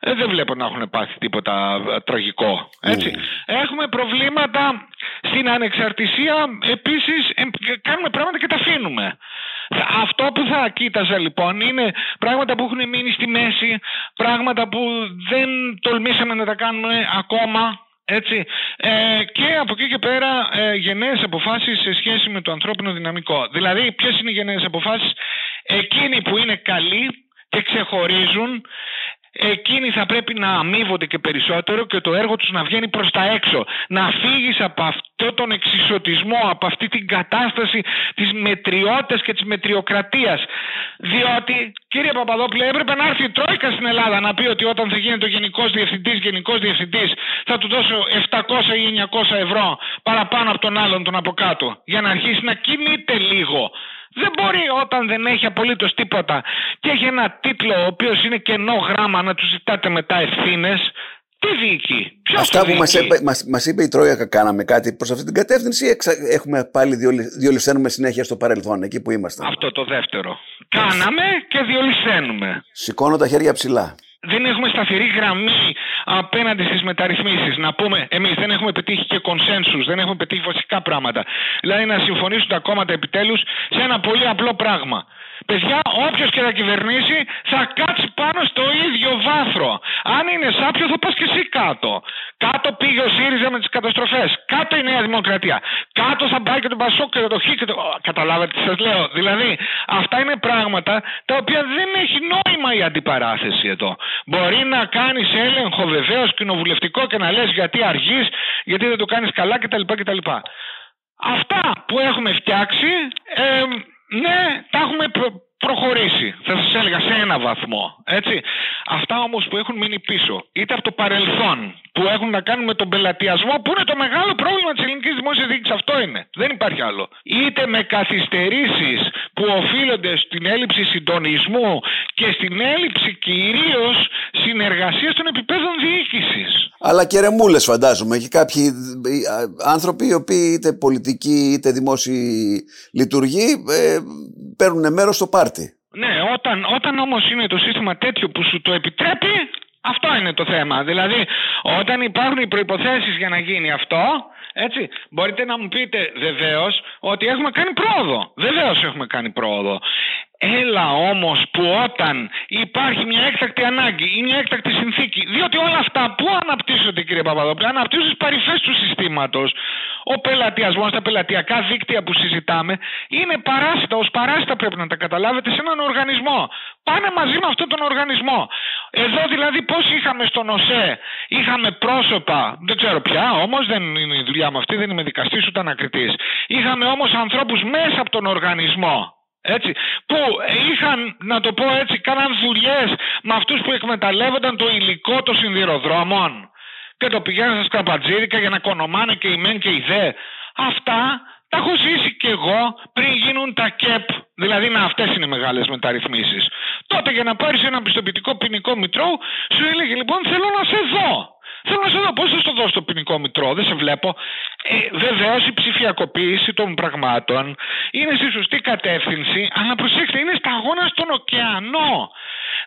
Ε, δεν βλέπω να έχουν πάθει τίποτα ε, τραγικό. Έτσι. Mm. Έχουμε προβλήματα στην ανεξαρτησία. Επίσης, ε, κάνουμε πράγματα και τα αφήνουμε. Αυτό που θα κοίταζα λοιπόν είναι πράγματα που έχουν μείνει στη μέση, πράγματα που δεν τολμήσαμε να τα κάνουμε ακόμα έτσι. Ε, και από εκεί και πέρα ε, γενναίες αποφάσεις σε σχέση με το ανθρώπινο δυναμικό. Δηλαδή ποιες είναι οι γενναίες αποφάσεις; Εκείνοι που είναι καλοί και ξεχωρίζουν εκείνοι θα πρέπει να αμείβονται και περισσότερο και το έργο τους να βγαίνει προς τα έξω. Να φύγεις από αυτό τον εξισωτισμό, από αυτή την κατάσταση της μετριότητας και της μετριοκρατίας. Διότι, κύριε Παπαδόπουλε, έπρεπε να έρθει η Τρόικα στην Ελλάδα να πει ότι όταν θα γίνεται ο Γενικός Διευθυντής, Γενικός Διευθυντής, θα του δώσω 700 ή 900 ευρώ παραπάνω από τον άλλον τον από κάτω, για να αρχίσει να κινείται λίγο. Δεν μπορεί όταν δεν έχει απολύτως τίποτα και έχει ένα τίτλο ο οποίος είναι κενό γράμμα να του ζητάτε μετά ευθύνες. Τι διοικεί; Αυτά που μας είπε, μας, μας είπε η Τρόικα κάναμε κάτι προς αυτή την κατεύθυνση ή έχουμε πάλι διολυσθένουμε συνέχεια στο παρελθόν εκεί που είμαστε; Αυτό το δεύτερο. Κάναμε και διολυσθένουμε. Σηκώνω τα χέρια ψηλά δεν έχουμε σταθερή γραμμή απέναντι στις μεταρρυθμίσεις. Να πούμε, εμείς δεν έχουμε πετύχει και κονσένσου, δεν έχουμε πετύχει βασικά πράγματα. Δηλαδή να συμφωνήσουν τα κόμματα επιτέλους σε ένα πολύ απλό πράγμα. Παιδιά, όποιος και να κυβερνήσει θα κάτσει πάνω στο ίδιο βάθρο. Αν είναι σάπιο, θα πας και εσύ κάτω. Κάτω πήγε ο ΣΥΡΙΖΑ με τις καταστροφές. Κάτω η Νέα Δημοκρατία. Κάτω θα πάει και το Πασόκ και το Χ και το. Καταλάβατε τι σας λέω. Δηλαδή, αυτά είναι πράγματα τα οποία δεν έχει νόημα η αντιπαράθεση εδώ. Μπορεί να κάνεις έλεγχο βεβαίως κοινοβουλευτικό και να λες γιατί αργείς, γιατί δεν το κάνεις καλά κτλ. κτλ. Αυτά που έχουμε φτιάξει, ε, ναι, τα έχουμε προχωρήσει. Θα σας έλεγα σε ένα βαθμό. Έτσι. Αυτά όμως που έχουν μείνει πίσω, είτε από το παρελθόν, που έχουν να κάνουν με τον πελατειασμό, που είναι το μεγάλο πρόβλημα της ελληνικής δημόσιας διοίκησης. Αυτό είναι. Δεν υπάρχει άλλο. Είτε με καθυστερήσεις που οφείλονται στην έλλειψη συντονισμού και στην έλλειψη κυρίως συνεργασίας των επιπέδων διοίκησης. Αλλά και ρεμούλες, φαντάζομαι. Και κάποιοι άνθρωποι, οι οποίοι είτε πολιτικοί είτε δημόσιοι λειτουργοί, ε, παίρνουν μέρος στο πάρτι. Ναι, όταν, όταν όμως είναι το σύστημα τέτοιο που σου το επιτρέπει, Αυτό είναι το θέμα. Δηλαδή, όταν υπάρχουν οι προϋποθέσεις για να γίνει αυτό, έτσι, μπορείτε να μου πείτε βεβαίως ότι έχουμε κάνει πρόοδο. Βεβαίως έχουμε κάνει πρόοδο. Έλα όμως που όταν υπάρχει μια έκτακτη ανάγκη ή μια έκτακτη συνθήκη, διότι όλα αυτά που αναπτύσσονται κύριε Παπαδόπουλο, αναπτύσσονται στις παρυφές του συστήματος. Ο πελατειασμός, τα πελατειακά δίκτυα που συζητάμε είναι παράσιτα, ως παράσιτα πρέπει να τα καταλάβετε σε έναν οργανισμό. Πάνε μαζί με αυτόν τον οργανισμό. Εδώ δηλαδή πώς είχαμε στον ΟΣΕ, είχαμε πρόσωπα, δεν ξέρω πια, όμως δεν είναι η δουλειά μου αυτή, δεν είμαι δικαστής ούτε ανακριτής. Είχαμε όμως ανθρώπους μέσα από τον οργανισμό έτσι, που είχαν, να το πω έτσι, κάναν δουλειές με αυτούς που εκμεταλλεύονταν το υλικό των συνδυροδρόμων και το πηγαίναν στα σκραπατζίρικα για να κονομάνε και η μεν και η δε. Αυτά τα έχω ζήσει κι εγώ πριν γίνουν τα ΚΕΠ. Δηλαδή να αυτές είναι μεγάλες μεταρρυθμίσεις. Τότε για να πάρεις ένα πιστοποιητικό ποινικό μητρό σου έλεγε λοιπόν θέλω να σε δω. Θέλω να σε δω πώς θα στο δώσω το ποινικό μητρό, δεν σε βλέπω. Ε, Βεβαίως η ψηφιακοποίηση των πραγμάτων είναι στη σωστή κατεύθυνση, αλλά προσέξτε, είναι σταγόνα στον ωκεανό.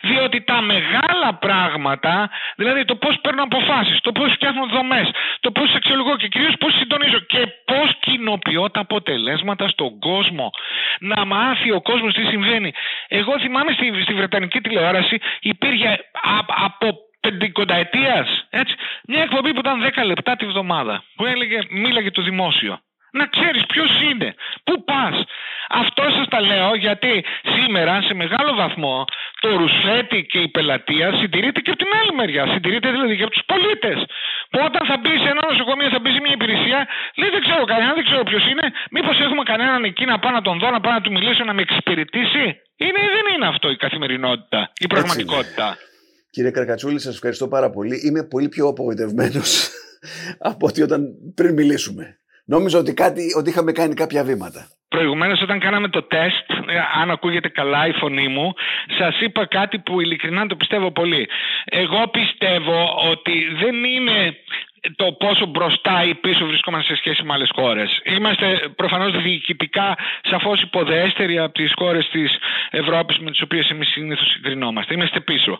Διότι τα μεγάλα πράγματα, δηλαδή το πώς παίρνω αποφάσεις, το πώς φτιάχνω δομές, το πώς αξιολογώ και κυρίως πώς συντονίζω και πώς κοινοποιώ τα αποτελέσματα στον κόσμο. Να μάθει ο κόσμος τι συμβαίνει. Εγώ θυμάμαι στη, στη Βρετανική τηλεόραση υπήρχε από πεντηκονταετία. Μια εκπομπή που ήταν 10 λεπτά τη βδομάδα. Που έλεγε, μίλαγε το δημόσιο. Να ξέρεις ποιος είναι, πού πας. Αυτό σας τα λέω γιατί σήμερα σε μεγάλο βαθμό το ρουσφέτη και η πελατεία συντηρείται και από την άλλη μεριά. Συντηρείται δηλαδή και από τους πολίτες. Που όταν θα μπει σε ένα νοσοκομείο, θα μπει σε μια υπηρεσία, λέει δεν ξέρω κανέναν, δεν ξέρω ποιος είναι. Μήπως έχουμε κανέναν εκεί να πάω να τον δω, να πάω να του μιλήσω, να με εξυπηρετήσει. Είναι ή δεν είναι αυτό η καθημερινότητα, η πραγματικότητα. Κύριε Καρκατσούλη, σας ευχαριστώ πάρα πολύ. Είμαι πολύ πιο απογοητευμένος από ότι όταν πριν μιλήσουμε. Νόμιζα ότι, κάτι, ότι είχαμε κάνει κάποια βήματα. Προηγουμένως όταν κάναμε το τεστ, ε, αν ακούγεται καλά η φωνή μου, σας είπα κάτι που ειλικρινά το πιστεύω πολύ. Εγώ πιστεύω ότι δεν είναι το πόσο μπροστά ή πίσω βρισκόμαστε σε σχέση με άλλες χώρες. Είμαστε προφανώς διοικητικά σαφώς υποδέστεροι από τις χώρες της Ευρώπης με τις οποίες εμείς συνήθως συγκρινόμαστε. Είμαστε πίσω.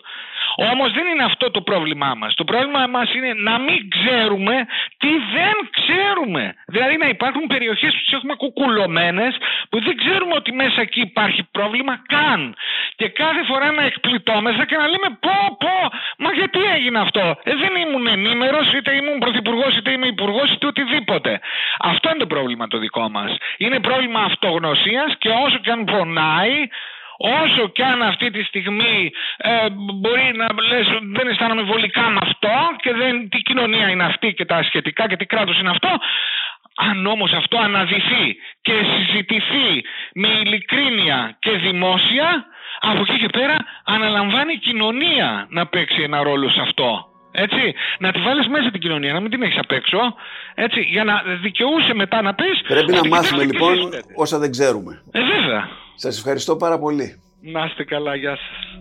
Όμως δεν είναι αυτό το πρόβλημά μας. Το πρόβλημά μας είναι να μην ξέρουμε τι δεν ξέρουμε. Δηλαδή να υπάρχουν περιοχές που τις έχουμε κουκουλωμένες που δεν ξέρουμε ότι μέσα εκεί υπάρχει πρόβλημα καν. Και κάθε φορά να εκπλητώμεθα και να λέμε πω πω, μα γιατί έγινε αυτό; Ε, δεν ήμουν ενήμερος, είτε ήμουν πρωθυπουργός, είτε είμαι υπουργός, είτε οτιδήποτε. Αυτό είναι το πρόβλημα το δικό μας. Είναι πρόβλημα αυτογνωσίας και όσο και αν πονάει, όσο και αν αυτή τη στιγμή ε, μπορεί να λες δεν αισθάνομαι βολικά με αυτό και δεν, τι κοινωνία είναι αυτή και τα σχετικά και τι κράτος είναι αυτό αν όμως αυτό αναδυθεί και συζητηθεί με ειλικρίνεια και δημόσια από εκεί και πέρα αναλαμβάνει η κοινωνία να παίξει ένα ρόλο σε αυτό. Έτσι, να τη βάλεις μέσα την κοινωνία, να μην την έχεις απ' έξω. Έτσι, για να δικαιούσε μετά να πεις. Πρέπει να μάθουμε λοιπόν όσα δεν ξέρουμε. Ε, βέβαια. Σας ευχαριστώ πάρα πολύ. Να είστε καλά, γεια σας.